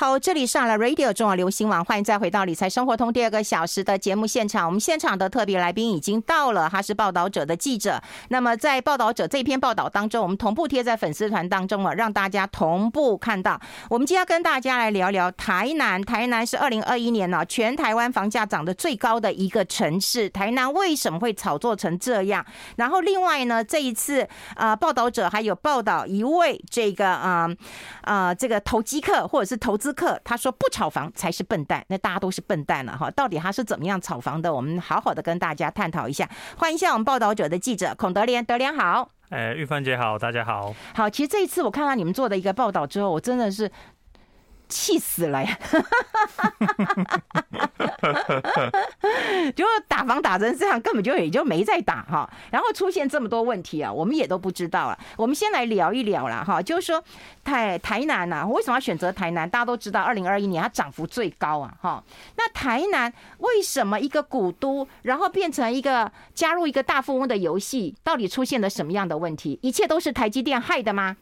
好，这里上了 Radio 中广流行网，欢迎再回到理财生活通第二个小时的节目现场。我们现场的特别来宾已经到了，他是报道者的记者。那么在报道者这篇报道当中，我们同步贴在粉丝团当中了，让大家同步看到。我们今天要跟大家来聊聊台南。台南是二零二一年呢全台湾房价涨得最高的一个城市。台南为什么会炒作成这样？然后另外呢，这一次啊、报道者还有报道一位这个啊啊、这个投机客或者是投资。客他说不炒房才是笨蛋，那大家都是笨蛋了哈。到底他是怎么样炒房的？我们好好的跟大家探讨一下。欢迎一下我们报道者的记者孔德连，德连好。哎，玉芬姐好，大家好。好，其实这一次我看到你们做的一个报道之后，我真的是。气死了呀！就打房打成这样，根本就也就没在打哈。然后出现这么多问题啊，我们也都不知道啊。我们先来聊一聊啦哈，就是说台台南呐，为什么要选择台南？大家都知道，二零二一年它涨幅最高啊哈。那台南为什么一个古都，然后变成一个加入一个大富翁的游戏？到底出现了什么样的问题？一切都是台积电害的吗？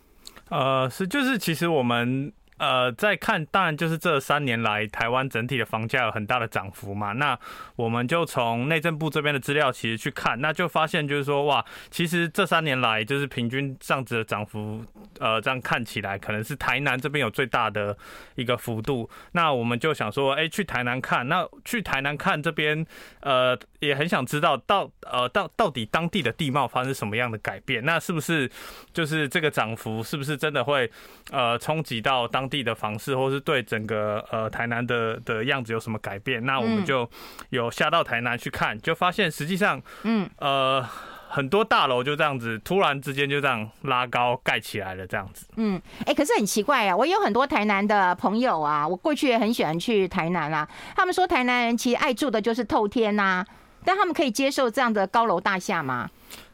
呃，是，就是其实我们。呃，在看，当然就是这三年来台湾整体的房价有很大的涨幅嘛。那我们就从内政部这边的资料其实去看，那就发现就是说，哇，其实这三年来就是平均上值的涨幅，呃，这样看起来可能是台南这边有最大的一个幅度。那我们就想说，哎，去台南看，那去台南看这边，呃，也很想知道到呃到到底当地的地貌发生什么样的改变？那是不是就是这个涨幅是不是真的会呃冲击到当地的房市，或是对整个呃台南的的样子有什么改变？那我们就有下到台南去看，就发现实际上，嗯呃很多大楼就这样子突然之间就这样拉高盖起来了，这样子。嗯，哎，可是很奇怪啊，我有很多台南的朋友啊，我过去也很喜欢去台南啊，他们说台南人其实爱住的就是透天呐，但他们可以接受这样的高楼大厦吗？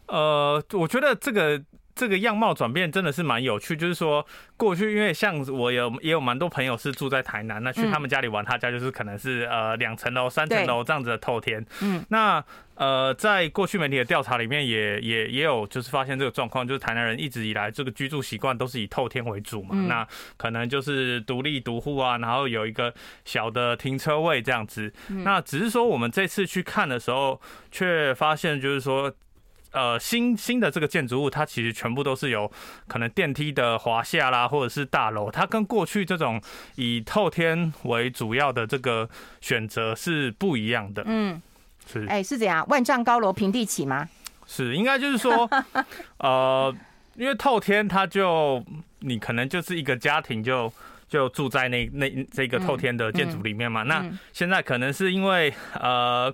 呃，我觉得这个。这个样貌转变真的是蛮有趣，就是说过去因为像我有也有蛮多朋友是住在台南，那去他们家里玩，他家就是可能是呃两层楼、三层楼这样子的透天。嗯，那呃在过去媒体的调查里面也也也有就是发现这个状况，就是台南人一直以来这个居住习惯都是以透天为主嘛，那可能就是独立独户啊，然后有一个小的停车位这样子。那只是说我们这次去看的时候，却发现就是说。呃，新新的这个建筑物，它其实全部都是有可能电梯的华厦啦，或者是大楼，它跟过去这种以透天为主要的这个选择是不一样的。嗯，是，哎，是怎样，万丈高楼平地起吗？是，应该就是说，呃，因为透天，它就你可能就是一个家庭就就住在那那这个透天的建筑里面嘛。那现在可能是因为呃。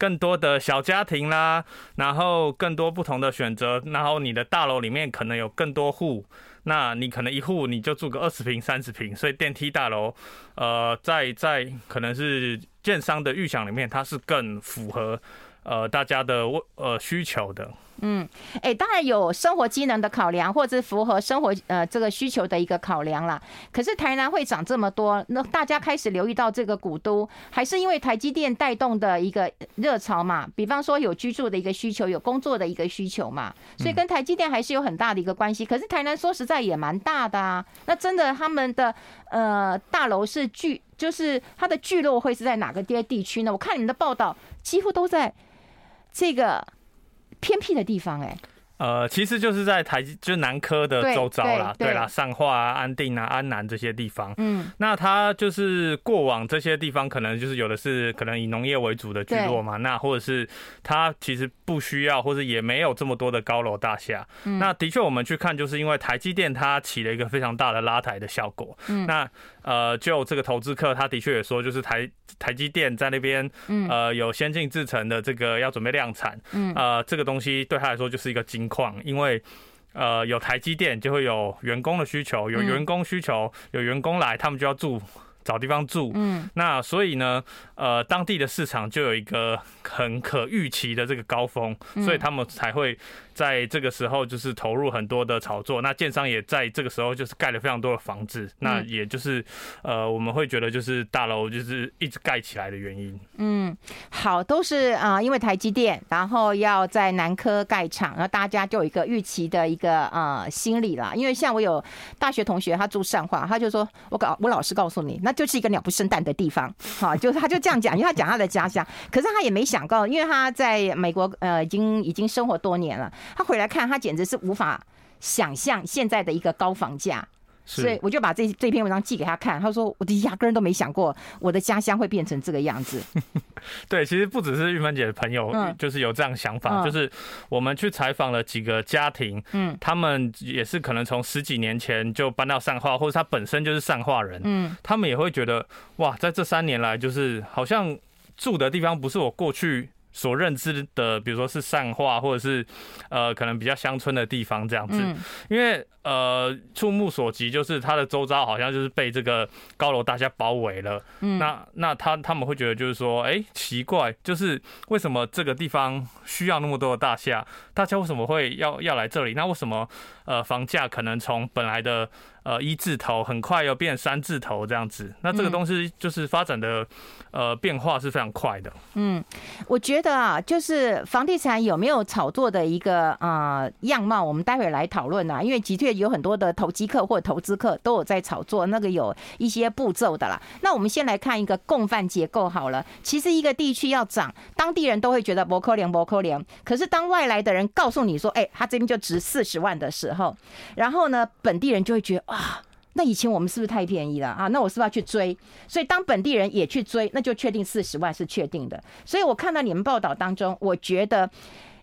更多的小家庭啦，然后更多不同的选择，然后你的大楼里面可能有更多户，那你可能一户你就住个二十平、三十平，所以电梯大楼，呃，在在可能是建商的预想里面，它是更符合呃大家的呃需求的。嗯，哎，当然有生活机能的考量，或者是符合生活呃这个需求的一个考量啦。可是台南会涨这么多，那大家开始留意到这个古都，还是因为台积电带动的一个热潮嘛？比方说有居住的一个需求，有工作的一个需求嘛，所以跟台积电还是有很大的一个关系。可是台南说实在也蛮大的啊，那真的他们的呃大楼是聚，就是它的聚落会是在哪个地地区呢？我看你们的报道几乎都在这个。偏僻的地方，哎，呃，其实就是在台，就是南科的周遭啦，对啦，上化啊、安定啊、安南这些地方。嗯，那它就是过往这些地方，可能就是有的是可能以农业为主的聚落嘛，那或者是它其实不需要，或者也没有这么多的高楼大厦。嗯那的确，我们去看，就是因为台积电它起了一个非常大的拉抬的效果。嗯，那。呃，就这个投资客，他的确也说，就是台台积电在那边，呃，有先进制程的这个要准备量产，嗯，呃，这个东西对他来说就是一个金矿，因为呃，有台积电就会有员工的需求，有员工需求，有员工来，他们就要住。找地方住，嗯，那所以呢，呃，当地的市场就有一个很可预期的这个高峰，所以他们才会在这个时候就是投入很多的炒作。那建商也在这个时候就是盖了非常多的房子，那也就是呃，我们会觉得就是大楼就是一直盖起来的原因。嗯，好，都是啊，因为台积电，然后要在南科盖厂，然后大家就有一个预期的一个呃心理啦。因为像我有大学同学，他住上化，他就说，我告我老实告诉你，那。那就是一个鸟不生蛋的地方。好，就是他就这样讲，因为他讲他的家乡，可是他也没想到，因为他在美国呃已经已经生活多年了，他回来看，他简直是无法想象现在的一个高房价。所以我就把这这篇文章寄给他看，他说：“我的压根都没想过我的家乡会变成这个样子。”对，其实不只是玉芬姐的朋友，就是有这样想法，就是我们去采访了几个家庭，嗯，他们也是可能从十几年前就搬到上化，或者他本身就是上化人，嗯，他们也会觉得哇，在这三年来，就是好像住的地方不是我过去。所认知的，比如说是善化，或者是呃，可能比较乡村的地方这样子，因为呃，触目所及，就是它的周遭好像就是被这个高楼大厦包围了。那那他他们会觉得就是说，哎，奇怪，就是为什么这个地方需要那么多的大厦？大家为什么会要要来这里？那为什么呃，房价可能从本来的呃一字头，很快又变三字头这样子？那这个东西就是发展的呃变化是非常快的。嗯，我觉得啊，就是房地产有没有炒作的一个呃样貌，我们待会来讨论啊。因为的确有很多的投机客或投资客都有在炒作，那个有一些步骤的啦。那我们先来看一个共犯结构好了。其实一个地区要涨，当地人都会觉得博科联博科联。可是当外来的人告诉你说，哎，他这边就值四十万的时候，然后呢，本地人就会觉得啊，那以前我们是不是太便宜了啊？那我是不是要去追？所以当本地人也去追，那就确定四十万是确定的。所以我看到你们报道当中，我觉得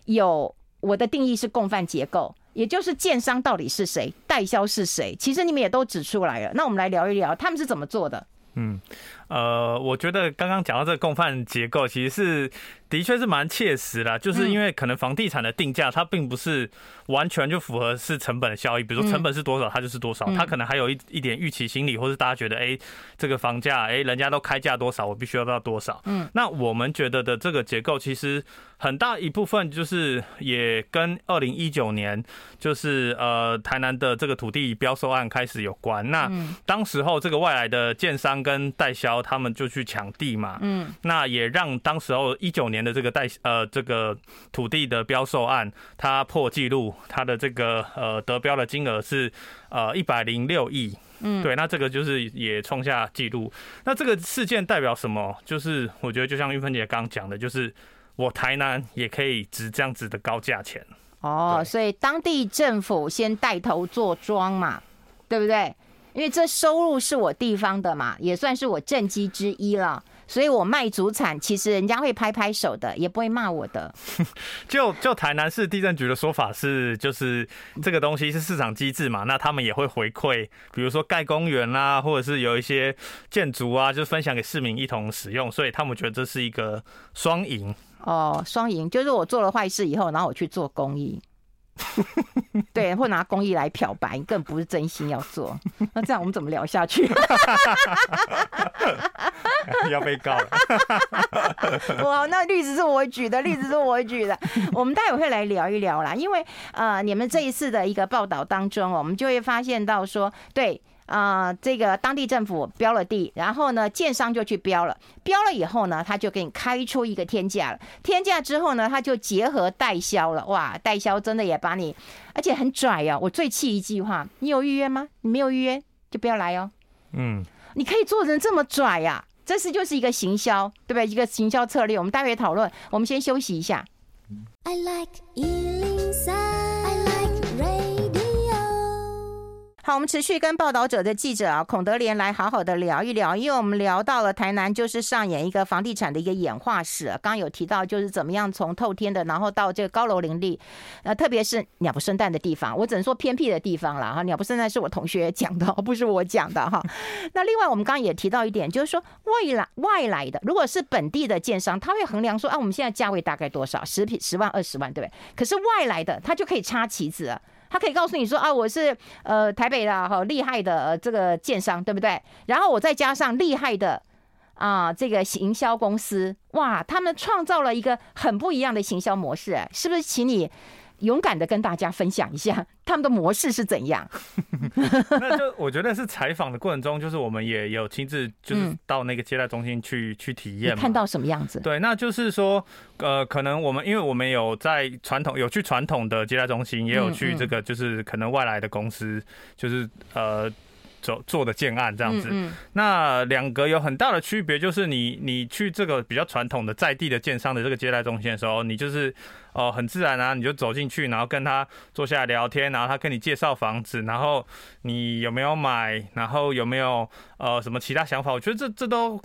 有我的定义是共犯结构，也就是建商到底是谁，代销是谁？其实你们也都指出来了。那我们来聊一聊他们是怎么做的。嗯，呃，我觉得刚刚讲到这个共犯结构，其实是。的确是蛮切实的，就是因为可能房地产的定价它并不是完全就符合是成本的效益，比如说成本是多少它就是多少，它可能还有一一点预期心理，或是大家觉得哎这个房价哎人家都开价多少，我必须要到多少。嗯，那我们觉得的这个结构其实很大一部分就是也跟二零一九年就是呃台南的这个土地标售案开始有关。那当时候这个外来的建商跟代销他们就去抢地嘛，嗯，那也让当时候一九年。的这个代呃这个土地的标售案，它破纪录，它的这个呃得标的金额是呃一百零六亿，嗯，对，那这个就是也创下纪录。那这个事件代表什么？就是我觉得就像玉芬姐刚刚讲的，就是我台南也可以值这样子的高价钱。哦，所以当地政府先带头做庄嘛，对不对？因为这收入是我地方的嘛，也算是我政绩之一了。所以我卖祖产，其实人家会拍拍手的，也不会骂我的。就就台南市地震局的说法是，就是这个东西是市场机制嘛，那他们也会回馈，比如说盖公园啦，或者是有一些建筑啊，就分享给市民一同使用，所以他们觉得这是一个双赢。哦，双赢就是我做了坏事以后，然后我去做公益。对，或拿公益来漂白，更不是真心要做。那这样我们怎么聊下去？要被告了。哇，那例子是我举的，例子是我举的。我们待会会来聊一聊啦，因为呃，你们这一次的一个报道当中，我们就会发现到说，对。啊、这个当地政府标了地，然后呢，建商就去标了，标了以后呢，他就给你开出一个天价了。天价之后呢，他就结合代销了。哇，代销真的也把你，而且很拽哦。我最气一句话，你有预约吗？你没有预约就不要来哦。嗯，你可以做成这么拽呀、这是就是一个行销，对不对？一个行销策略。我们待会讨论，我们先休息一下。I like 好，我们持续跟报道者的记者啊孔德廉来好好的聊一聊，因为我们聊到了台南就是上演一个房地产的一个演化史，刚刚有提到就是怎么样从透天的，然后到这个高楼林立，呃，特别是鸟不生蛋的地方，我只能说偏僻的地方了哈。鸟不生蛋是我同学讲的，不是我讲的哈。那另外我们刚刚也提到一点，就是说外来外来的，如果是本地的建商，他会衡量说啊，我们现在价位大概多少，十坪十万二十万，对不对？可是外来的他就可以插旗子。他可以告诉你说啊，我是呃台北的哈厉害的这个建商，对不对？然后我再加上厉害的啊这个行销公司，哇，他们创造了一个很不一样的行销模式，是不是？请你。勇敢的跟大家分享一下 他们的模式是怎样。那就我觉得是采访的过程中，就是我们也有亲自就是到那个接待中心去 去体验，看到什么样子？对，那就是说，呃，可能我们因为我们有在传统有去传统的接待中心，也有去这个就是可能外来的公司，就是呃。做做的建案这样子。那两个有很大的区别，就是你你去这个比较传统的在地的建商的这个接待中心的时候，你就是哦很自然啊，你就走进去，然后跟他坐下来聊天，然后他跟你介绍房子，然后你有没有买，然后有没有呃什么其他想法？我觉得这这都。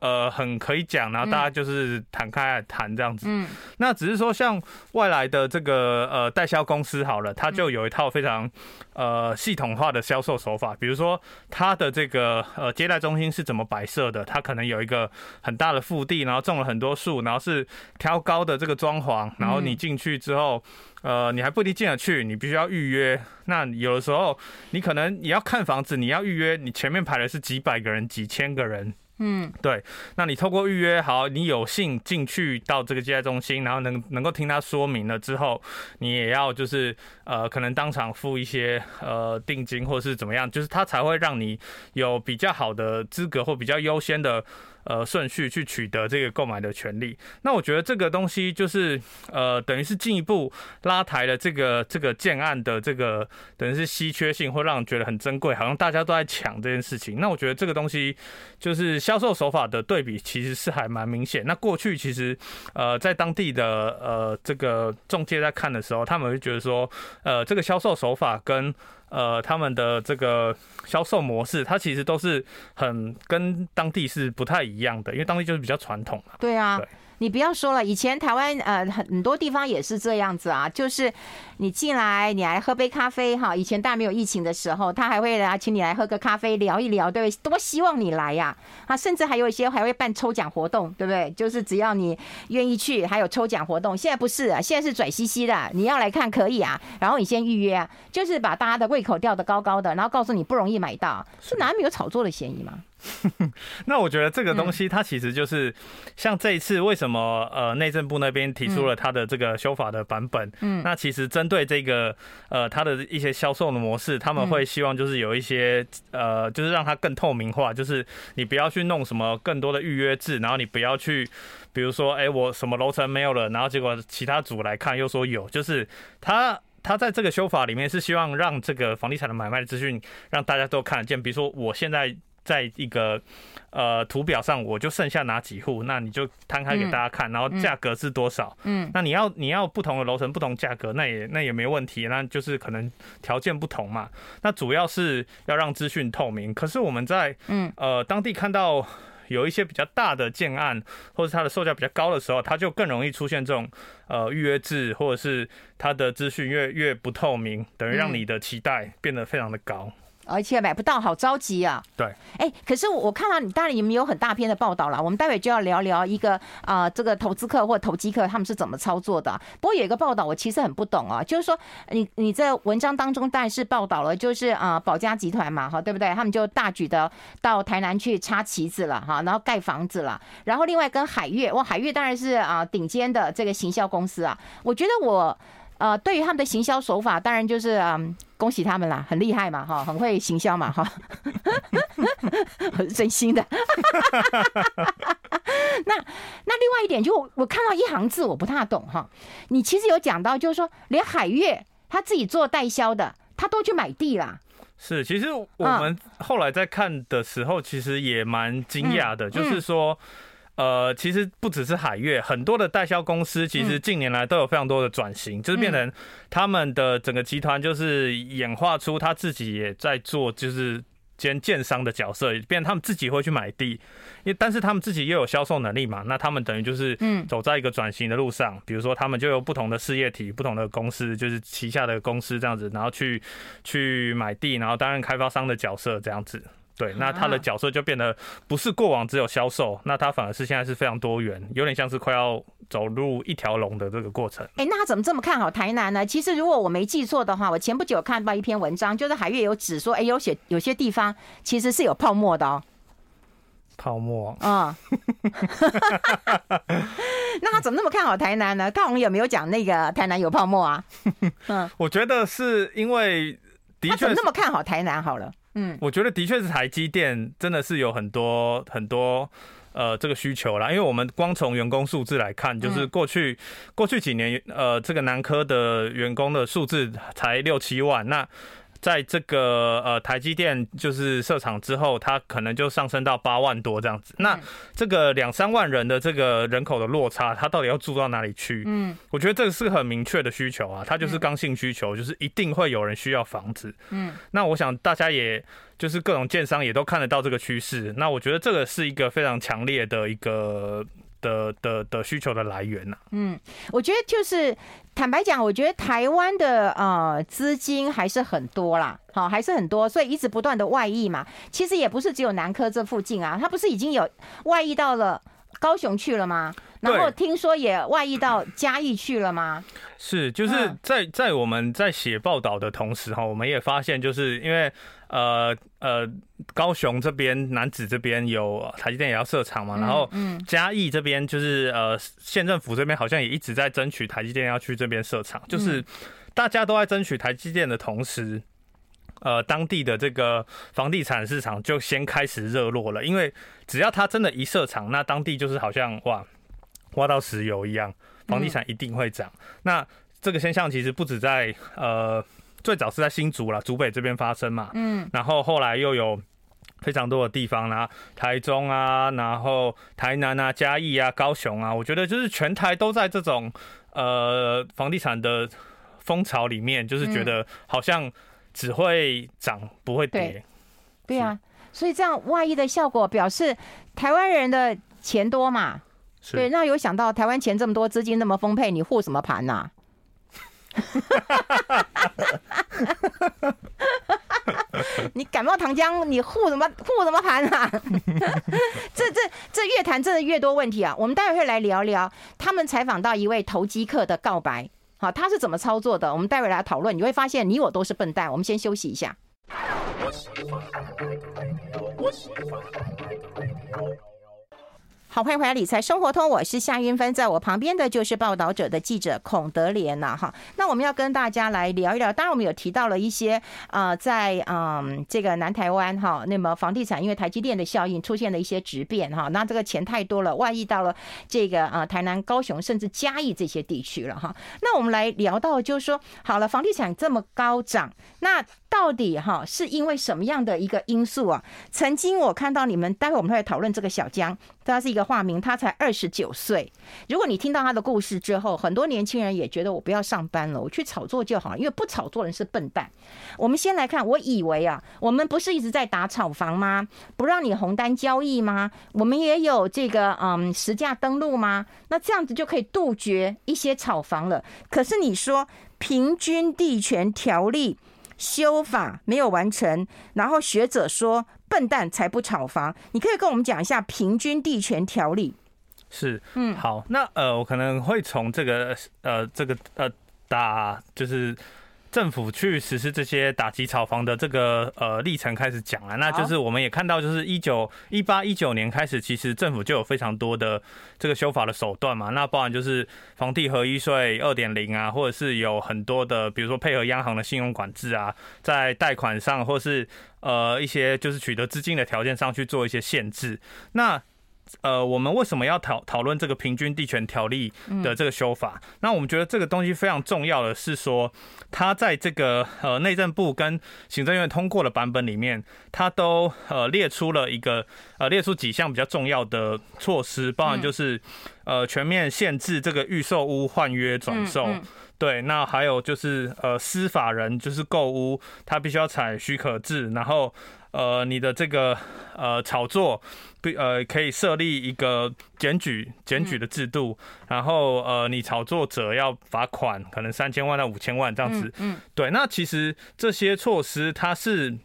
呃，很可以讲，然后大家就是坦开来谈这样子。嗯，那只是说像外来的这个呃代销公司好了，它就有一套非常呃系统化的销售手法。比如说它的这个呃接待中心是怎么摆设的，它可能有一个很大的腹地，然后种了很多树，然后是挑高的这个装潢，然后你进去之后，呃，你还不一定进得去，你必须要预约。那有的时候你可能你要看房子，你要预约，你前面排的是几百个人、几千个人。嗯，对，那你透过预约，好，你有幸进去到这个接待中心，然后能能够听他说明了之后，你也要就是呃，可能当场付一些呃定金或是怎么样，就是他才会让你有比较好的资格或比较优先的。呃，顺序去取得这个购买的权利，那我觉得这个东西就是呃，等于是进一步拉抬了这个这个建案的这个等于是稀缺性，会让人觉得很珍贵，好像大家都在抢这件事情。那我觉得这个东西就是销售手法的对比，其实是还蛮明显。那过去其实呃，在当地的呃这个中介在看的时候，他们会觉得说，呃，这个销售手法跟呃，他们的这个销售模式，它其实都是很跟当地是不太一样的，因为当地就是比较传统嘛。对啊。对你不要说了，以前台湾呃很多地方也是这样子啊，就是你进来你来喝杯咖啡哈，以前大没有疫情的时候，他还会来请你来喝个咖啡聊一聊，对不对？多希望你来呀啊，甚至还有一些还会办抽奖活动，对不对？就是只要你愿意去，还有抽奖活动。现在不是啊，现在是拽兮兮的，你要来看可以啊，然后你先预约啊，就是把大家的胃口吊得高高的，然后告诉你不容易买到，是哪没有炒作的嫌疑吗？那我觉得这个东西，它其实就是像这一次为什么呃内政部那边提出了它的这个修法的版本，嗯，那其实针对这个呃它的一些销售的模式，他们会希望就是有一些呃就是让它更透明化，就是你不要去弄什么更多的预约制，然后你不要去比如说哎我什么楼层没有了，然后结果其他组来看又说有，就是它他在这个修法里面是希望让这个房地产的买卖的资讯让大家都看得见，比如说我现在。在一个呃图表上，我就剩下哪几户，那你就摊开给大家看，然后价格是多少？嗯，那你要你要不同的楼层不同价格，那也那也没问题，那就是可能条件不同嘛。那主要是要让资讯透明。可是我们在嗯呃当地看到有一些比较大的建案，或者它的售价比较高的时候，它就更容易出现这种呃预约制，或者是它的资讯越越不透明，等于让你的期待变得非常的高。而且买不到，好着急啊！对，哎，可是我看到你，当然你们有很大篇的报道了。我们待会就要聊聊一个啊、呃，这个投资客或投机客他们是怎么操作的。不过有一个报道我其实很不懂啊，就是说你你在文章当中当然是报道了，就是啊，宝家集团嘛，哈，对不对？他们就大举的到台南去插旗子了，哈，然后盖房子了。然后另外跟海月，哇，海月当然是啊顶尖的这个行销公司啊。我觉得我呃，对于他们的行销手法，当然就是嗯。恭喜他们啦，很厉害嘛，哈，很会行销嘛，哈，我是真心的。那那另外一点，就我看到一行字，我不太懂哈。你其实有讲到，就是说，连海月他自己做代销的，他都去买地啦。是，其实我们后来在看的时候，其实也蛮惊讶的，就是说。呃，其实不只是海悦，很多的代销公司其实近年来都有非常多的转型，就是变成他们的整个集团就是演化出他自己也在做，就是兼建商的角色，变成他们自己会去买地，因为但是他们自己又有销售能力嘛，那他们等于就是嗯。走在一个转型的路上，比如说他们就有不同的事业体、不同的公司，就是旗下的公司这样子，然后去去买地，然后担任开发商的角色这样子。对，那他的角色就变得不是过往只有销售，那他反而是现在是非常多元，有点像是快要走入一条龙的这个过程。哎，那他怎么这么看好台南呢？其实如果我没记错的话，我前不久看到一篇文章，就是海月有指说，哎，有些有些地方其实是有泡沫的哦。泡沫？嗯。那他怎么那么看好台南呢？看我们有没有讲那个台南有泡沫啊？嗯，我觉得是因为的确他怎么那么看好台南？好了。嗯，我觉得的确是台积电真的是有很多很多呃这个需求啦，因为我们光从员工数字来看，就是过去过去几年呃这个南科的员工的数字才六七万，那在这个呃台积电就是设厂之后，它可能就上升到八万多这样子。那这个两三万人的这个人口的落差，它到底要住到哪里去？嗯，我觉得这个是很明确的需求啊，它就是刚性需求，就是一定会有人需要房子。嗯，那我想大家也就是各种建商也都看得到这个趋势。那我觉得这个是一个非常强烈的一个。的的的需求的来源呢、嗯，我觉得就是坦白讲，我觉得台湾的呃资金还是很多啦，好，还是很多，所以一直不断的外溢嘛。其实也不是只有南科这附近啊，它不是已经有外溢到了高雄去了吗？然后听说也外溢到嘉义去了吗？是，就是在在我们在写报道的同时哈，我们也发现，就是因为呃呃高雄这边南子这边有台积电也要设厂嘛，然后嘉义这边就是呃县政府这边好像也一直在争取台积电要去这边设厂，就是大家都在争取台积电的同时，呃当地的这个房地产市场就先开始热络了，因为只要他真的一设厂，那当地就是好像哇。挖到石油一样，房地产一定会涨。嗯、那这个现象其实不止在呃，最早是在新竹啦，竹北这边发生嘛。嗯。然后后来又有非常多的地方啦，台中啊，然后台南啊、嘉义啊、高雄啊，我觉得就是全台都在这种呃房地产的风潮里面，就是觉得好像只会涨不会跌。对，对啊，所以这样外溢的效果表示台湾人的钱多嘛。对，那有想到台湾钱这么多，资金那么丰沛，你护什么盘呐？你感冒糖浆，你护什么护什么盘啊？这这这越谈真的越多问题啊！我们待会会来聊聊，他们采访到一位投机客的告白，好，他是怎么操作的？我们待会来讨论，你会发现你我都是笨蛋。我们先休息一下。好，欢迎回来《理财生活通》，我是夏云芬，在我旁边的就是报道者的记者孔德莲呐。哈，那我们要跟大家来聊一聊，当然我们有提到了一些呃，在嗯这个南台湾哈，那么房地产因为台积电的效应出现了一些质变哈，那这个钱太多了，外溢到了这个呃台南、高雄甚至嘉义这些地区了哈。那我们来聊到就是说，好了，房地产这么高涨，那到底哈是因为什么样的一个因素啊？曾经我看到你们，待会我们会讨论这个小江，他是一个。化名，他才二十九岁。如果你听到他的故事之后，很多年轻人也觉得我不要上班了，我去炒作就好，因为不炒作人是笨蛋。我们先来看，我以为啊，我们不是一直在打炒房吗？不让你红单交易吗？我们也有这个嗯实价登录吗？那这样子就可以杜绝一些炒房了。可是你说平均地权条例修法没有完成，然后学者说。笨蛋才不炒房！你可以跟我们讲一下平均地权条例。是，嗯，好，那呃，我可能会从这个呃，这个呃，打就是。政府去实施这些打击炒房的这个呃历程开始讲了，那就是我们也看到，就是一九一八一九年开始，其实政府就有非常多的这个修法的手段嘛，那包含就是房地合一税二点零啊，或者是有很多的，比如说配合央行的信用管制啊，在贷款上或是呃一些就是取得资金的条件上去做一些限制，那。呃，我们为什么要讨讨论这个平均地权条例的这个修法？那我们觉得这个东西非常重要的是说，它在这个呃内政部跟行政院通过的版本里面，它都呃列出了一个呃列出几项比较重要的措施，包含就是呃全面限制这个预售屋换约转售，对，那还有就是呃司法人就是购屋，他必须要采许可制，然后。呃，你的这个呃炒作，呃可以设立一个检举检举的制度，然后呃你炒作者要罚款，可能三千万到五千万这样子。嗯，对，那其实这些措施它是。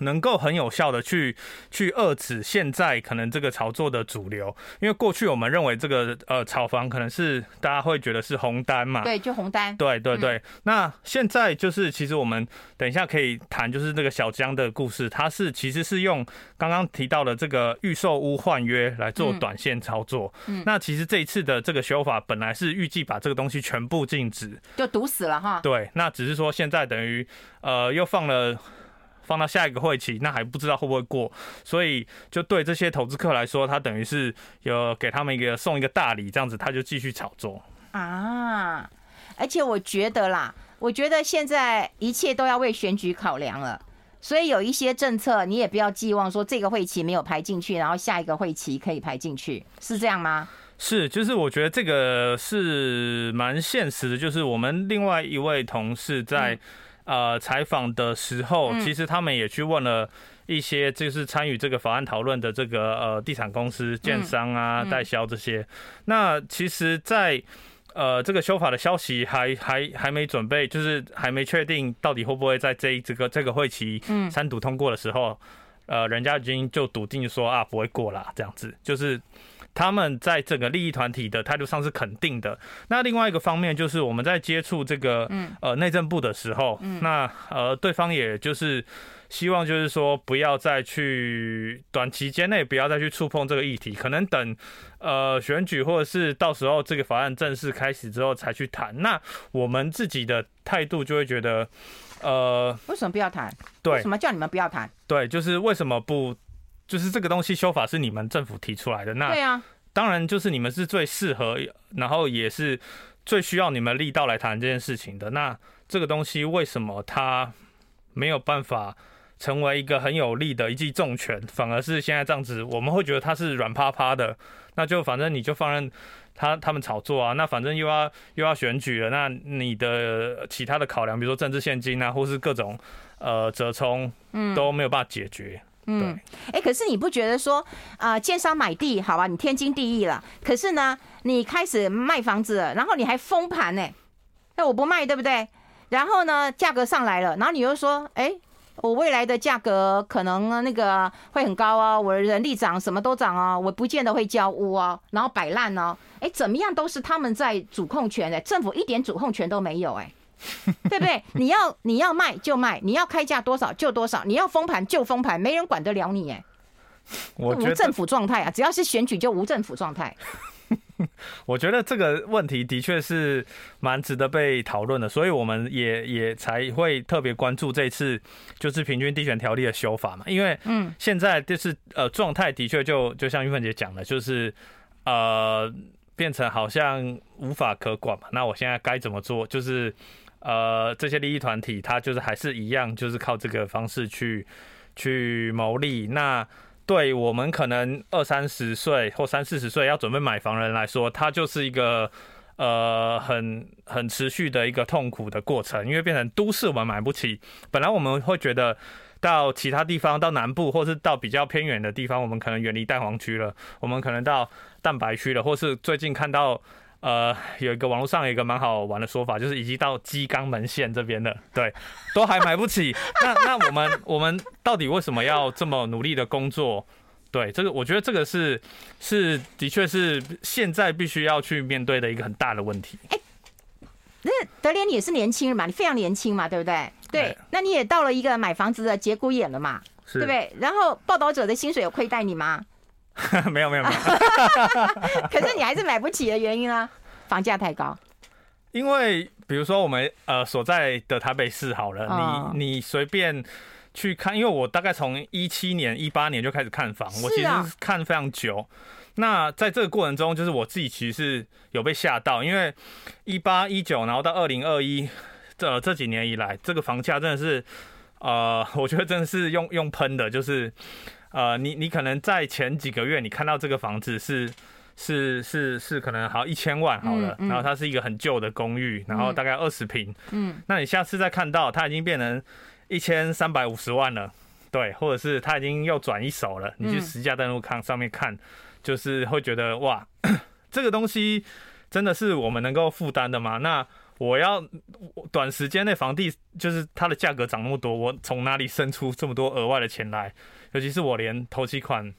能够很有效的去去遏制现在可能这个炒作的主流，因为过去我们认为这个呃炒房可能是大家会觉得是红单嘛，对，就红单，对对对。那现在就是其实我们等一下可以谈，就是那个小江的故事，它是其实是用刚刚提到的这个预售屋换约来做短线操作。嗯，那其实这一次的这个修法本来是预计把这个东西全部禁止，就堵死了哈。对，那只是说现在等于呃又放了。放到下一个会期，那还不知道会不会过，所以就对这些投资客来说，他等于是有给他们一个送一个大礼，这样子他就继续炒作啊。而且我觉得啦，我觉得现在一切都要为选举考量了，所以有一些政策你也不要寄望说这个会期没有排进去，然后下一个会期可以排进去，是这样吗？是，就是我觉得这个是蛮现实的，就是我们另外一位同事在呃采访的时候，其实他们也去问了一些就是参与这个法案讨论的这个呃地产公司、建商啊、代销这些。那其实，在呃这个修法的消息还还还没准备，就是还没确定到底会不会在这一这个这个会期三读通过的时候，呃，人家已经就笃定说啊不会过啦，这样子就是。他们在整个利益团体的态度上是肯定的。那另外一个方面就是我们在接触这个呃内政部的时候，那呃对方也就是希望就是说不要再去短期间内不要再去触碰这个议题，可能等呃选举或者是到时候这个法案正式开始之后才去谈。那我们自己的态度就会觉得，呃，为什么不要谈？对，为什么叫你们不要谈？对，就是为什么不？就是这个东西修法是你们政府提出来的，那对啊，当然就是你们是最适合，然后也是最需要你们力道来谈这件事情的。那这个东西为什么它没有办法成为一个很有力的一记重拳，反而是现在这样子，我们会觉得它是软趴趴的。那就反正你就放任他他们炒作啊，那反正又要又要选举了，那你的其他的考量，比如说政治现金啊，或是各种呃折冲，都没有办法解决。嗯，哎，可是你不觉得说，啊、呃，建商买地好吧，你天经地义了。可是呢，你开始卖房子了，然后你还封盘呢，那我不卖，对不对？然后呢，价格上来了，然后你又说，哎，我未来的价格可能那个会很高哦，我的人力涨，什么都涨哦，我不见得会交屋哦，然后摆烂哦，哎，怎么样都是他们在主控权的，政府一点主控权都没有，哎。对不对？你要你要卖就卖，你要开价多少就多少，你要封盘就封盘，没人管得了你哎。我无政府状态啊，只要是选举就无政府状态。我觉得这个问题的确是蛮值得被讨论的，所以我们也也才会特别关注这次就是平均地权条例的修法嘛，因为嗯，现在就是呃状态的确就就像玉芬姐讲的，就是呃变成好像无法可管嘛。那我现在该怎么做？就是。呃，这些利益团体，他就是还是一样，就是靠这个方式去去牟利。那对我们可能二三十岁或三四十岁要准备买房人来说，它就是一个呃很很持续的一个痛苦的过程，因为变成都市我们买不起。本来我们会觉得到其他地方，到南部或是到比较偏远的地方，我们可能远离蛋黄区了，我们可能到蛋白区了，或是最近看到。呃，有一个网络上有一个蛮好玩的说法，就是已经到鸡肛门线这边了，对，都还买不起。那那我们我们到底为什么要这么努力的工作？对，这个我觉得这个是是的确是现在必须要去面对的一个很大的问题。哎，那德联你也是年轻人嘛，你非常年轻嘛，对不对？对，那你也到了一个买房子的节骨眼了嘛，对不对？然后报道者的薪水有亏待你吗？没有没有没有，可是你还是买不起的原因啊？房价太高。因为比如说我们呃所在的台北市好了，哦、你你随便去看，因为我大概从一七年一八年就开始看房，我其实看非常久。那在这个过程中，就是我自己其实是有被吓到，因为一八一九，然后到二零二一这这几年以来，这个房价真的是呃，我觉得真的是用用喷的，就是。呃，你你可能在前几个月，你看到这个房子是是是是可能好一千万好了，然后它是一个很旧的公寓，然后大概二十平，嗯，那你下次再看到它已经变成一千三百五十万了，对，或者是它已经又转一手了，你去实价登录看上面看，就是会觉得哇，这个东西真的是我们能够负担的吗？那我要短时间内房地就是它的价格涨那么多，我从哪里生出这么多额外的钱来？尤其是我连头期款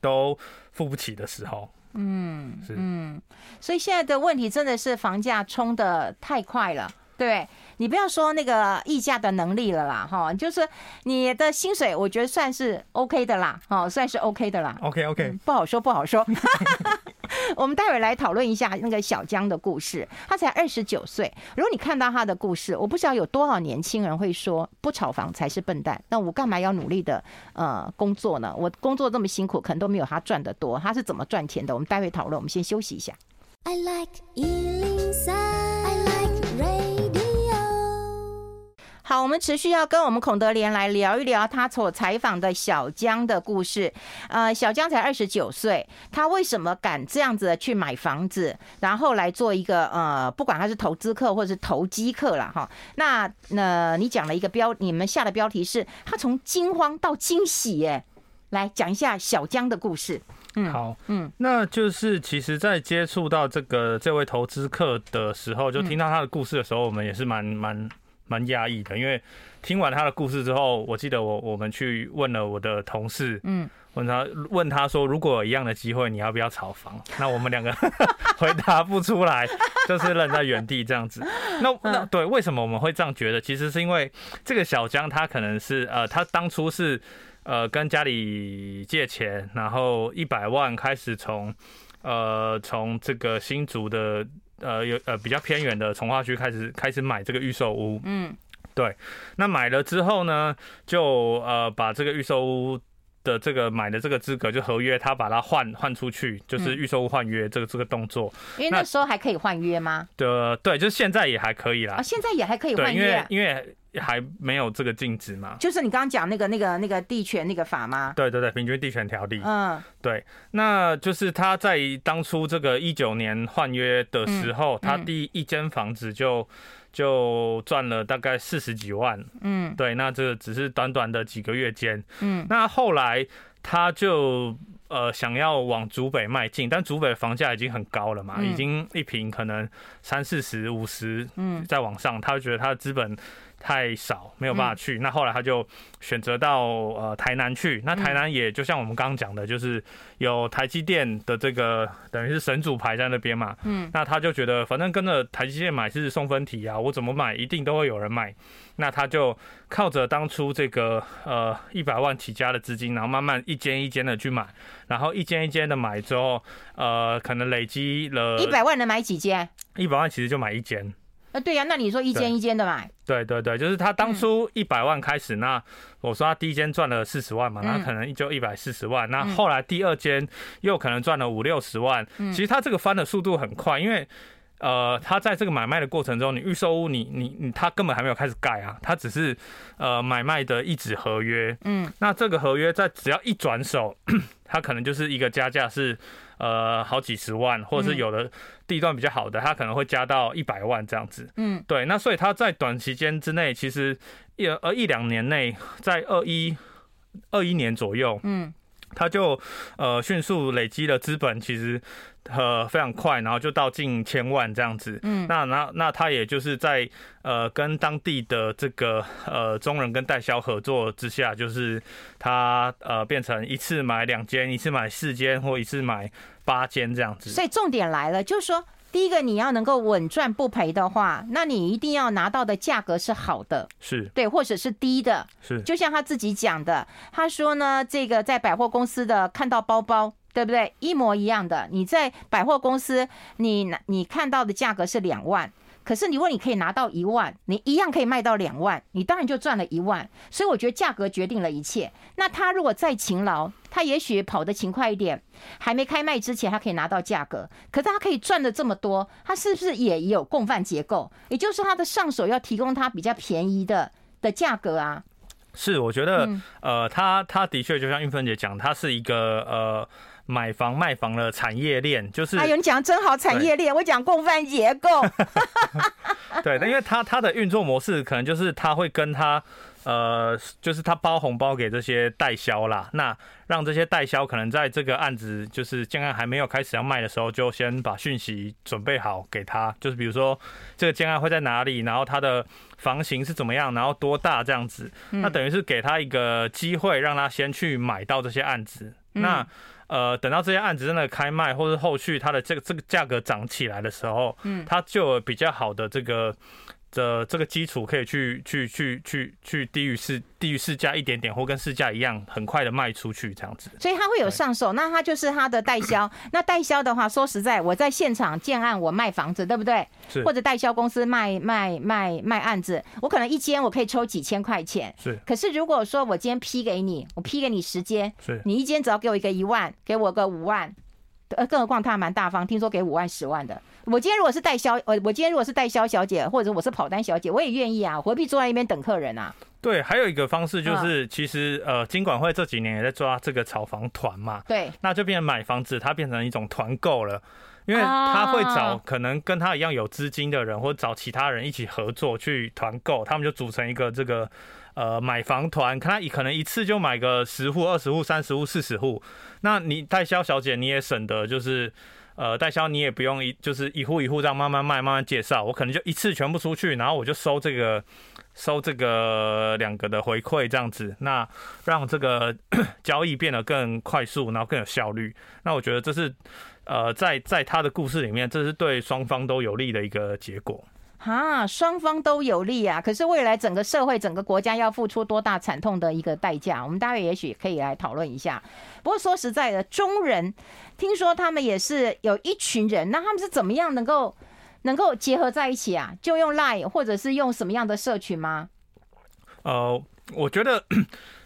都付不起的时候，嗯，是嗯，所以现在的问题真的是房价冲的太快了，对，你不要说那个议价的能力了啦，哈，就是你的薪水，我觉得算是 OK 的啦，哈，算是 OK 的啦，OK OK，不好说不好说。我们待会来讨论一下那个小江的故事。他才二十九岁，如果你看到他的故事，我不知道有多少年轻人会说不炒房才是笨蛋。那我干嘛要努力的呃工作呢？我工作这么辛苦，可能都没有他赚得多。他是怎么赚钱的？我们待会讨论。我们先休息一下。I like 好，我们持续要跟我们孔德连来聊一聊他所采访的小江的故事。呃，小江才二十九岁，他为什么敢这样子去买房子，然后来做一个呃，不管他是投资客或者是投机客了哈？那那、呃、你讲了一个标，你们下的标题是他从惊慌到惊喜，哎，来讲一下小江的故事。嗯，好，嗯，那就是其实，在接触到这个这位投资客的时候，就听到他的故事的时候，我们也是蛮蛮蛮压抑的，因为听完他的故事之后，我记得我我们去问了我的同事，嗯，问他问他说，如果有一样的机会，你要不要炒房？那我们两个 回答不出来，就是愣在原地这样子。那那对，为什么我们会这样觉得？其实是因为这个小江他可能是呃，他当初是。呃，跟家里借钱，然后一百万开始从，呃，从这个新竹的呃有呃比较偏远的从化区开始开始买这个预售屋。嗯，对。那买了之后呢，就呃把这个预售屋的这个买的这个资格就合约，他把它换换出去，就是预售屋换约这个这个动作。因为那时候还可以换约吗？的对，就是现在也还可以啦。啊，现在也还可以换约。因为因为。还没有这个禁止嘛？就是你刚刚讲那个、那个、那个地权那个法吗？对对对，平均地权条例。嗯，对，那就是他在当初这个一九年换约的时候，嗯、他第一间房子就就赚了大概四十几万。嗯，对，那这只是短短的几个月间。嗯，那后来他就呃想要往竹北迈进，但竹北房价已经很高了嘛，嗯、已经一平可能三四十、五十，嗯，再往上，他就觉得他的资本。太少，没有办法去。那后来他就选择到呃台南去。那台南也就像我们刚刚讲的，就是有台积电的这个等于是神主牌在那边嘛。嗯。那他就觉得反正跟着台积电买是送分题啊，我怎么买一定都会有人买。那他就靠着当初这个呃一百万起家的资金，然后慢慢一间一间的去买，然后一间一间的买之后，呃，可能累积了。一百万能买几间？一百万其实就买一间。啊，对呀，那你说一间一间的买？对对对，就是他当初一百万开始，那我说他第一间赚了四十万嘛，那可能就一百四十万，那后来第二间又可能赚了五六十万。其实他这个翻的速度很快，因为呃，他在这个买卖的过程中，你预售屋你你你他根本还没有开始盖啊，他只是呃买卖的一纸合约。嗯，那这个合约在只要一转手，他可能就是一个加价是。呃，好几十万，或者是有的地段比较好的，他可能会加到一百万这样子。嗯，对，那所以他在短期间之内，其实一呃一两年内，在二一二一年左右，嗯，他就呃迅速累积了资本，其实。呃，非常快，然后就到近千万这样子。嗯，那那那他也就是在呃跟当地的这个呃中人跟代销合作之下，就是他呃变成一次买两间，一次买四间，或一次买八间这样子。所以重点来了，就是说，第一个你要能够稳赚不赔的话，那你一定要拿到的价格是好的，是对，或者是低的，是。就像他自己讲的，他说呢，这个在百货公司的看到包包。对不对？一模一样的。你在百货公司，你你看到的价格是两万，可是如果你可以拿到一万，你一样可以卖到两万，你当然就赚了一万。所以我觉得价格决定了一切。那他如果再勤劳，他也许跑得勤快一点，还没开卖之前，他可以拿到价格。可是他可以赚的这么多，他是不是也有共犯结构？也就是说，他的上手要提供他比较便宜的的价格啊。是，我觉得，呃，他他的确就像运芬姐讲，他是一个呃。买房卖房的产业链，就是哎呦，你讲的真好，产业链，我讲共犯结构。对，那因为他他的运作模式，可能就是他会跟他呃，就是他包红包给这些代销啦，那让这些代销可能在这个案子就是建案还没有开始要卖的时候，就先把讯息准备好给他，就是比如说这个建案会在哪里，然后它的房型是怎么样，然后多大这样子，那等于是给他一个机会，让他先去买到这些案子，那。呃，等到这些案子真的开卖，或者后续它的这个这个价格涨起来的时候，嗯，它就有比较好的这个。的这个基础可以去去去去去低于市低于市价一点点，或跟市价一样，很快的卖出去这样子。所以它会有上手，那它就是它的代销。那代销的话，说实在，我在现场建案，我卖房子，对不对？是。或者代销公司卖卖卖卖案子，我可能一间我可以抽几千块钱。是。可是如果说我今天批给你，我批给你十间，是。你一间只要给我一个一万，给我个五万。呃，更何况他还蛮大方，听说给五万、十万的。我今天如果是代销，呃，我今天如果是代销小姐，或者我是跑单小姐，我也愿意啊，何必坐在那边等客人啊？对，还有一个方式就是，其实呃，金管会这几年也在抓这个炒房团嘛，对，那就变成买房子，它变成一种团购了，因为他会找可能跟他一样有资金的人，或者找其他人一起合作去团购，他们就组成一个这个呃买房团，看他可能一次就买个十户、二十户、三十户、四十户，那你代销小姐你也省得就是呃代销你也不用一就是一户一户这样慢慢卖、慢慢介绍，我可能就一次全部出去，然后我就收这个。收这个两个的回馈，这样子，那让这个交易变得更快速，然后更有效率。那我觉得这是，呃，在在他的故事里面，这是对双方都有利的一个结果。哈，双方都有利啊！可是未来整个社会、整个国家要付出多大惨痛的一个代价？我们待会也许可以来讨论一下。不过说实在的，中人听说他们也是有一群人，那他们是怎么样能够？能够结合在一起啊？就用 lie 或者是用什么样的社群吗？呃，我觉得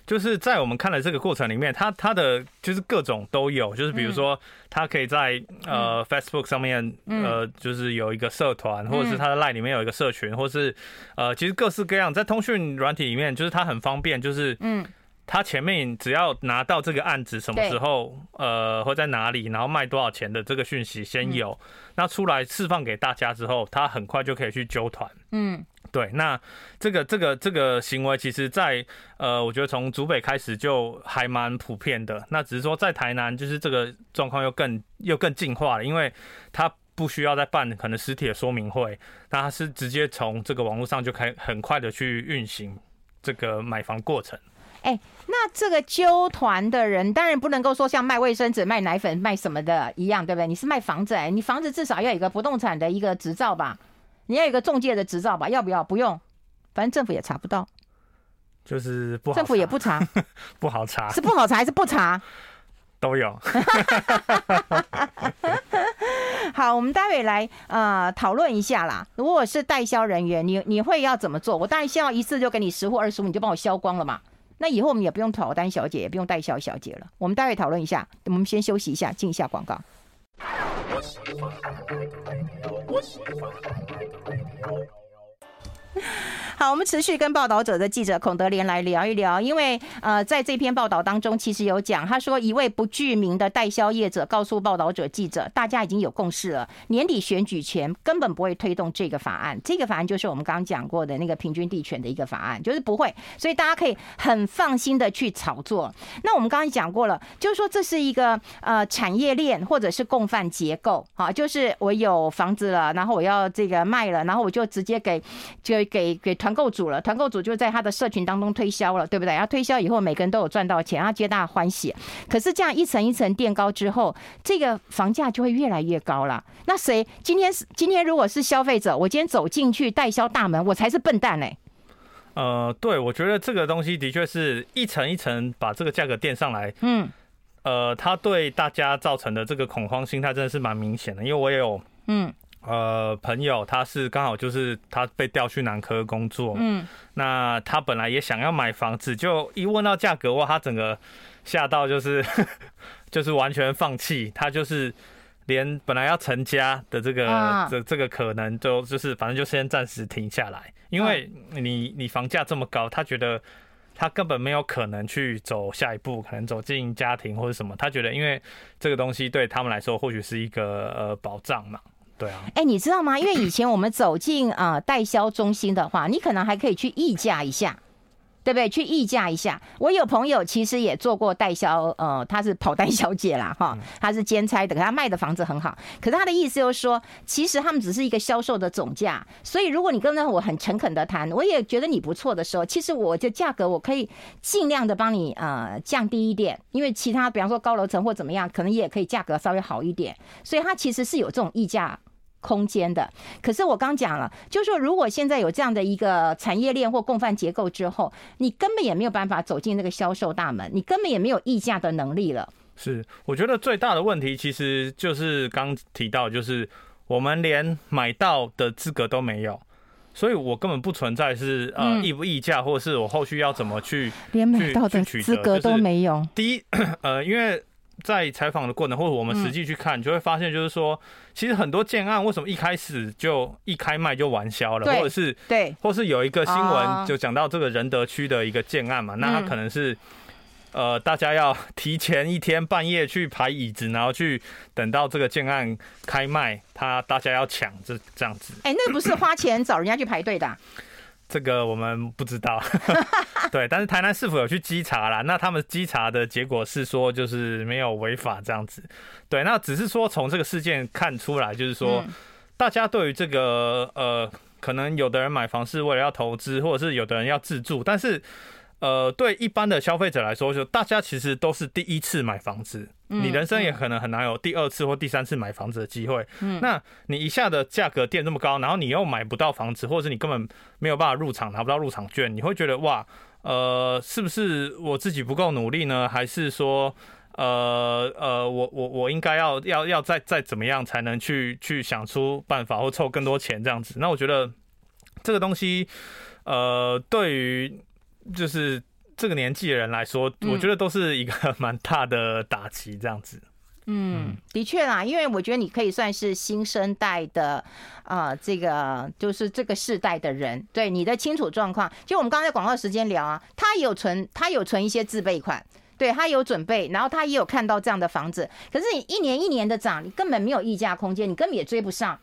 就是在我们看的这个过程里面，它它的就是各种都有，就是比如说，它可以在呃 Facebook 上面呃，就是有一个社团，或者是它的 Line 里面有一个社群，或是呃，其实各式各样，在通讯软体里面，就是它很方便，就是嗯。他前面只要拿到这个案子什么时候，呃，或在哪里，然后卖多少钱的这个讯息先有，那出来释放给大家之后，他很快就可以去揪团。嗯，对，那这个这个这个行为，其实在呃，我觉得从竹北开始就还蛮普遍的。那只是说在台南，就是这个状况又更又更进化了，因为他不需要再办可能实体的说明会，那他是直接从这个网络上就开很快的去运行这个买房过程。哎、那这个纠团的人当然不能够说像卖卫生纸、卖奶粉、卖什么的一样，对不对？你是卖房子，哎，你房子至少要有一个不动产的一个执照吧？你要有个中介的执照吧？要不要？不用，反正政府也查不到，就是不好，政府也不查，不好查，是不好查还是不查？都有。好，我们待会来呃讨论一下啦。如果是代销人员，你你会要怎么做？我当然希望一次就给你十户二十五，你就帮我销光了嘛。那以后我们也不用跑单小姐，也不用代销小姐了。我们待会讨论一下，我们先休息一下，进一下广告。我喜欢我喜欢我喜欢我喜欢我喜欢我 好，我们持续跟报道者的记者孔德莲来聊一聊，因为呃，在这篇报道当中，其实有讲，他说一位不具名的代销业者告诉报道者记者，大家已经有共识了，年底选举前根本不会推动这个法案，这个法案就是我们刚刚讲过的那个平均地权的一个法案，就是不会，所以大家可以很放心的去炒作。那我们刚刚讲过了，就是说这是一个呃产业链或者是共犯结构，好，就是我有房子了，然后我要这个卖了，然后我就直接给就给给团。购组了，团购组就在他的社群当中推销了，对不对？然后推销以后，每个人都有赚到钱，然后皆大欢喜。可是这样一层一层垫高之后，这个房价就会越来越高了。那谁今天是今天如果是消费者，我今天走进去代销大门，我才是笨蛋嘞。呃，对，我觉得这个东西的确是一层一层把这个价格垫上来。嗯，呃，它对大家造成的这个恐慌心态真的是蛮明显的，因为我也有嗯。呃，朋友，他是刚好就是他被调去南科工作，嗯，那他本来也想要买房子，就一问到价格哇，他整个吓到就是 就是完全放弃，他就是连本来要成家的这个这这个可能都就是反正就先暂时停下来，因为你你房价这么高，他觉得他根本没有可能去走下一步，可能走进家庭或者什么，他觉得因为这个东西对他们来说或许是一个呃保障嘛。对啊，哎，你知道吗？因为以前我们走进啊代销中心的话，你可能还可以去议价一下，对不对？去议价一下。我有朋友其实也做过代销，呃，他是跑单小姐啦，哈，他是兼差的，可他卖的房子很好。可是他的意思就是说，其实他们只是一个销售的总价，所以如果你跟着我很诚恳的谈，我也觉得你不错的时候，其实我就价格我可以尽量的帮你呃降低一点，因为其他比方说高楼层或怎么样，可能也可以价格稍微好一点。所以他其实是有这种议价。空间的，可是我刚讲了，就是说，如果现在有这样的一个产业链或共犯结构之后，你根本也没有办法走进那个销售大门，你根本也没有议价的能力了。是，我觉得最大的问题其实就是刚提到，就是我们连买到的资格都没有，所以我根本不存在是呃议不议价，或者是我后续要怎么去连买到的资格都没有。第一，呃，因为。在采访的过程，或者我们实际去看，就会发现，就是说，其实很多建案为什么一开始就一开卖就完销了，或者是对，或是有一个新闻就讲到这个仁德区的一个建案嘛，那它可能是呃，大家要提前一天半夜去排椅子，然后去等到这个建案开卖，他大家要抢这这样子。哎，那不是花钱找人家去排队的啊。这个我们不知道，对，但是台南市府有去稽查啦，那他们稽查的结果是说，就是没有违法这样子，对，那只是说从这个事件看出来，就是说大家对于这个呃，可能有的人买房是为了要投资，或者是有的人要自住，但是。呃，对一般的消费者来说，就大家其实都是第一次买房子，你人生也可能很难有第二次或第三次买房子的机会。嗯，那你一下的价格垫这么高，然后你又买不到房子，或者是你根本没有办法入场，拿不到入场券，你会觉得哇，呃，是不是我自己不够努力呢？还是说，呃呃，我我我应该要要要再再怎么样才能去去想出办法或凑更多钱这样子？那我觉得这个东西，呃，对于就是这个年纪的人来说，我觉得都是一个 蛮大的打击，这样子。嗯，的确啦，因为我觉得你可以算是新生代的，呃，这个就是这个世代的人，对你的清楚状况。就我们刚才广告时间聊啊，他有存，他有存一些自备款，对他有准备，然后他也有看到这样的房子。可是你一年一年的涨，你根本没有溢价空间，你根本也追不上。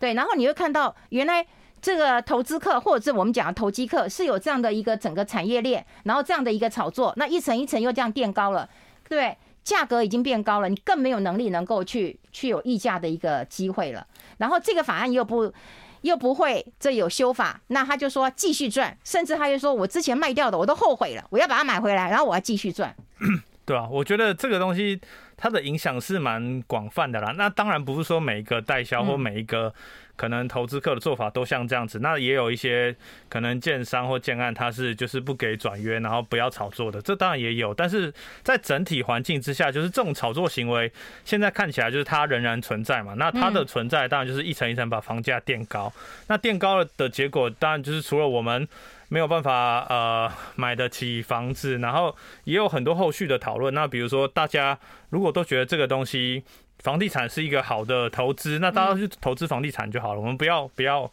对，然后你会看到原来。这个投资客或者是我们讲的投机客是有这样的一个整个产业链，然后这样的一个炒作，那一层一层又这样垫高了，对，价格已经变高了，你更没有能力能够去去有议价的一个机会了。然后这个法案又不又不会这有修法，那他就说继续赚，甚至他就说我之前卖掉的我都后悔了，我要把它买回来，然后我要继续赚。对啊，我觉得这个东西它的影响是蛮广泛的啦。那当然不是说每一个代销或每一个。可能投资客的做法都像这样子，那也有一些可能建商或建案，他是就是不给转约，然后不要炒作的，这当然也有。但是在整体环境之下，就是这种炒作行为，现在看起来就是它仍然存在嘛。那它的存在当然就是一层一层把房价垫高，那垫高了的结果，当然就是除了我们没有办法呃买得起房子，然后也有很多后续的讨论。那比如说大家如果都觉得这个东西。房地产是一个好的投资，那大家去投资房地产就好了。我们不要不要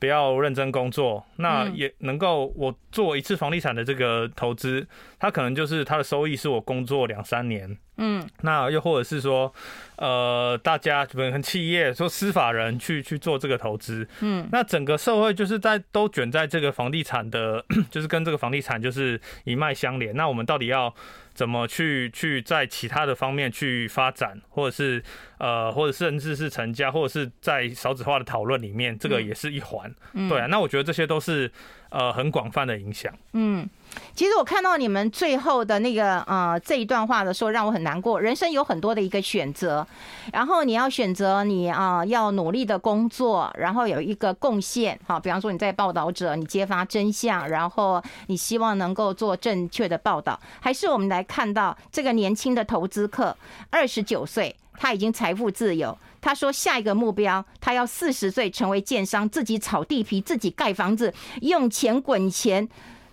不要认真工作，那也能够我做一次房地产的这个投资，它可能就是它的收益是我工作两三年。嗯，那又或者是说，呃，大家可能企业说司法人去去做这个投资。嗯，那整个社会就是在都卷在这个房地产的，就是跟这个房地产就是一脉相连。那我们到底要？怎么去去在其他的方面去发展，或者是呃，或者甚至是成家，或者是在少子化的讨论里面，这个也是一环。对啊，那我觉得这些都是呃很广泛的影响。嗯。其实我看到你们最后的那个呃这一段话的时候，让我很难过。人生有很多的一个选择，然后你要选择你啊要努力的工作，然后有一个贡献。好，比方说你在报道者，你揭发真相，然后你希望能够做正确的报道，还是我们来看到这个年轻的投资客，二十九岁，他已经财富自由。他说下一个目标，他要四十岁成为建商，自己炒地皮，自己盖房子，用钱滚钱，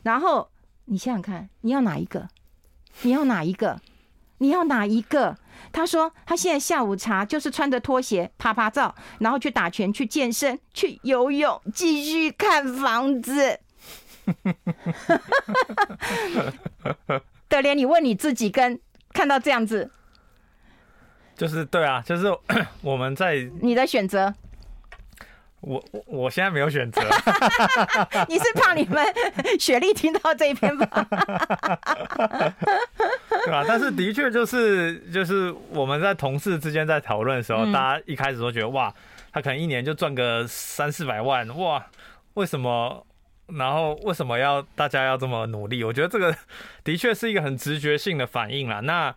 然后。你想想看，你要哪一个？你要哪一个？你要哪一个？他说他现在下午茶就是穿着拖鞋啪啪照，然后去打拳、去健身、去游泳，继续看房子。德莲，你问你自己，跟看到这样子，就是对啊，就是 我们在你的选择。我我我现在没有选择，你是怕你们雪莉听到这一篇吧？对吧？但是的确就是就是我们在同事之间在讨论的时候，大家一开始都觉得哇，他可能一年就赚个三四百万，哇，为什么？然后为什么要大家要这么努力？我觉得这个 的确是一个很直觉性的反应啦。那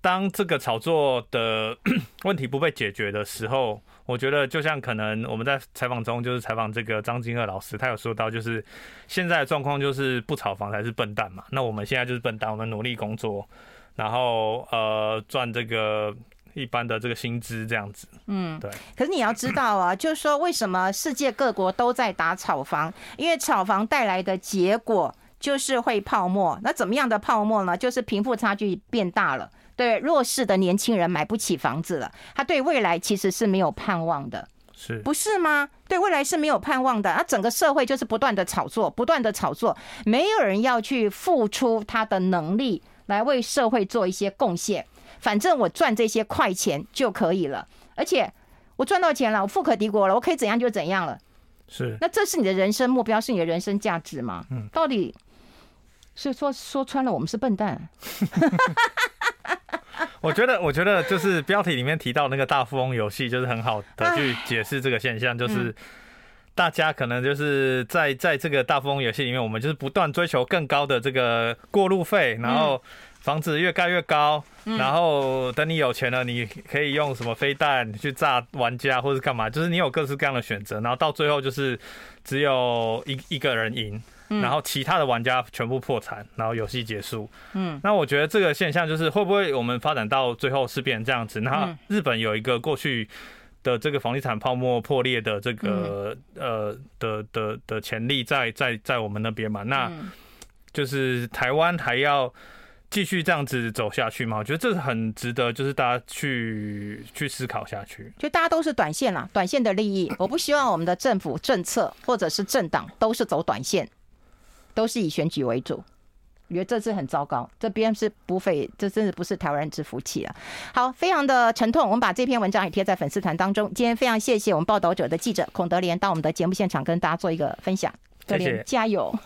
当这个炒作的 问题不被解决的时候。我觉得就像可能我们在采访中，就是采访这个张金鹤老师，他有说到，就是现在的状况就是不炒房才是笨蛋嘛。那我们现在就是笨蛋，我们努力工作，然后呃赚这个一般的这个薪资这样子。嗯，对。可是你要知道啊，就是说为什么世界各国都在打炒房？因为炒房带来的结果就是会泡沫。那怎么样的泡沫呢？就是贫富差距变大了。对弱势的年轻人买不起房子了，他对未来其实是没有盼望的，是不是吗？对未来是没有盼望的，那整个社会就是不断的炒作，不断的炒作，没有人要去付出他的能力来为社会做一些贡献，反正我赚这些快钱就可以了，而且我赚到钱了，我富可敌国了，我可以怎样就怎样了。是，那这是你的人生目标，是你的人生价值吗？嗯，到底所以说说穿了，我们是笨蛋。我觉得，我觉得就是标题里面提到那个大富翁游戏，就是很好的去解释这个现象，就是大家可能就是在在这个大富翁游戏里面，我们就是不断追求更高的这个过路费，然后。房子越盖越高，然后等你有钱了，你可以用什么飞弹去炸玩家，或者干嘛？就是你有各式各样的选择，然后到最后就是只有一一个人赢，然后其他的玩家全部破产，然后游戏结束。嗯，那我觉得这个现象就是会不会我们发展到最后是变成这样子？那日本有一个过去的这个房地产泡沫破裂的这个呃的的的潜力在在在我们那边嘛？那就是台湾还要。继续这样子走下去吗？我觉得这是很值得，就是大家去去思考下去。就大家都是短线啦，短线的利益。我不希望我们的政府政策或者是政党都是走短线，都是以选举为主。我觉得这次很糟糕，这边是不费，这真的不是台湾人之福气了。好，非常的沉痛。我们把这篇文章也贴在粉丝团当中。今天非常谢谢我们报道者的记者孔德莲到我们的节目现场跟大家做一个分享。德莲，加油！